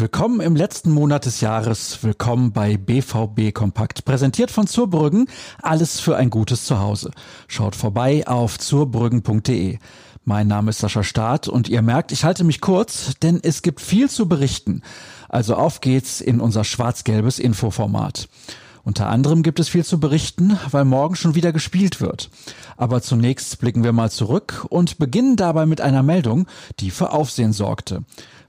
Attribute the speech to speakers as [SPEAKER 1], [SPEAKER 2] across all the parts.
[SPEAKER 1] Willkommen im letzten Monat des Jahres. Willkommen bei BVB Kompakt. Präsentiert von Zurbrüggen. Alles für ein gutes Zuhause. Schaut vorbei auf zurbrüggen.de. Mein Name ist Sascha Staat und ihr merkt, ich halte mich kurz, denn es gibt viel zu berichten. Also auf geht's in unser schwarz-gelbes Infoformat. Unter anderem gibt es viel zu berichten, weil morgen schon wieder gespielt wird. Aber zunächst blicken wir mal zurück und beginnen dabei mit einer Meldung, die für Aufsehen sorgte.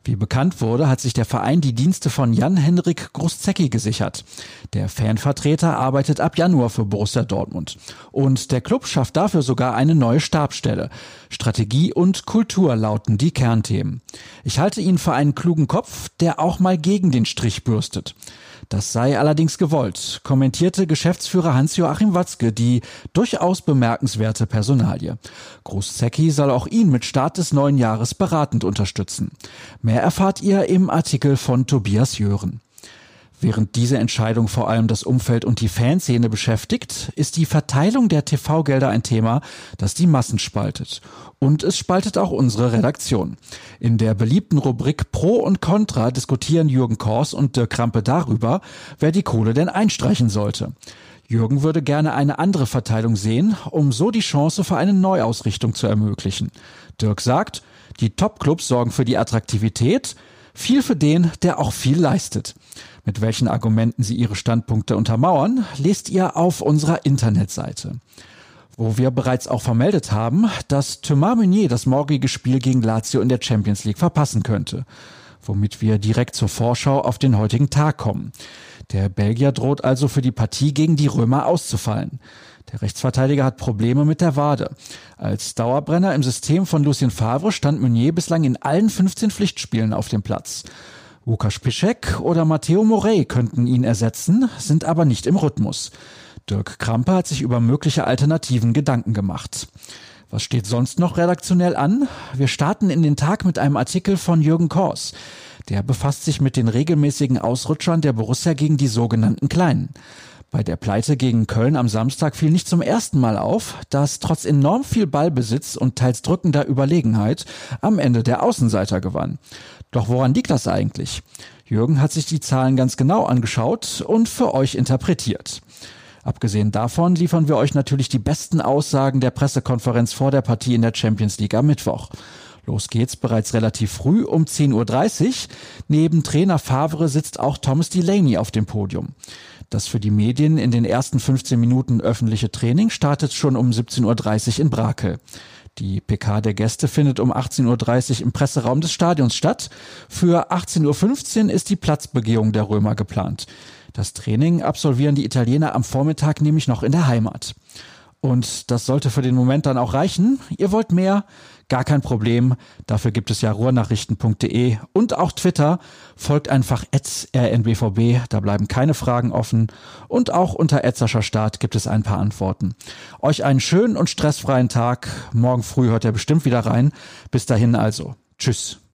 [SPEAKER 1] Wie bekannt wurde, hat sich der Verein die Dienste von Jan-Henrik Gruszecki gesichert. Der Fanvertreter arbeitet ab Januar für Borussia Dortmund. Und der Club schafft dafür sogar eine neue Stabstelle. Strategie und Kultur lauten die Kernthemen. Ich halte ihn für einen klugen Kopf, der auch mal gegen den Strich bürstet. Das sei allerdings gewollt, kommentierte Geschäftsführer Hans-Joachim Watzke die durchaus bemerkenswerte Personalie. Großzecki soll auch ihn mit Start des neuen Jahres beratend unterstützen. Mehr erfahrt ihr im Artikel von Tobias Jören. Während diese Entscheidung vor allem das Umfeld und die Fanszene beschäftigt, ist die Verteilung der TV-Gelder ein Thema, das die Massen spaltet. Und es spaltet auch unsere Redaktion. In der beliebten Rubrik Pro und Contra diskutieren Jürgen Kors und Dirk Krampe darüber, wer die Kohle denn einstreichen sollte. Jürgen würde gerne eine andere Verteilung sehen, um so die Chance für eine Neuausrichtung zu ermöglichen. Dirk sagt, die Top-Clubs sorgen für die Attraktivität, viel für den, der auch viel leistet. Mit welchen Argumenten sie ihre Standpunkte untermauern, lest ihr auf unserer Internetseite. Wo wir bereits auch vermeldet haben, dass Thomas Meunier das morgige Spiel gegen Lazio in der Champions League verpassen könnte. Womit wir direkt zur Vorschau auf den heutigen Tag kommen. Der Belgier droht also für die Partie gegen die Römer auszufallen. Der Rechtsverteidiger hat Probleme mit der Wade. Als Dauerbrenner im System von Lucien Favre stand Meunier bislang in allen 15 Pflichtspielen auf dem Platz. Łukasz Piszek oder Matteo Morey könnten ihn ersetzen, sind aber nicht im Rhythmus. Dirk Krampe hat sich über mögliche Alternativen Gedanken gemacht. Was steht sonst noch redaktionell an? Wir starten in den Tag mit einem Artikel von Jürgen Kors. Der befasst sich mit den regelmäßigen Ausrutschern der Borussia gegen die sogenannten Kleinen. Bei der Pleite gegen Köln am Samstag fiel nicht zum ersten Mal auf, dass trotz enorm viel Ballbesitz und teils drückender Überlegenheit am Ende der Außenseiter gewann. Doch woran liegt das eigentlich? Jürgen hat sich die Zahlen ganz genau angeschaut und für euch interpretiert. Abgesehen davon liefern wir euch natürlich die besten Aussagen der Pressekonferenz vor der Partie in der Champions League am Mittwoch. Los geht's bereits relativ früh um 10.30 Uhr. Neben Trainer Favre sitzt auch Thomas Delaney auf dem Podium. Das für die Medien in den ersten 15 Minuten öffentliche Training startet schon um 17.30 Uhr in Brakel. Die PK der Gäste findet um 18.30 Uhr im Presseraum des Stadions statt. Für 18.15 Uhr ist die Platzbegehung der Römer geplant. Das Training absolvieren die Italiener am Vormittag nämlich noch in der Heimat. Und das sollte für den Moment dann auch reichen. Ihr wollt mehr? Gar kein Problem. Dafür gibt es ja ruhrnachrichten.de und auch Twitter. Folgt einfach rnbvb, da bleiben keine Fragen offen. Und auch unter Etzerscher Start gibt es ein paar Antworten. Euch einen schönen und stressfreien Tag. Morgen früh hört ihr bestimmt wieder rein. Bis dahin also. Tschüss.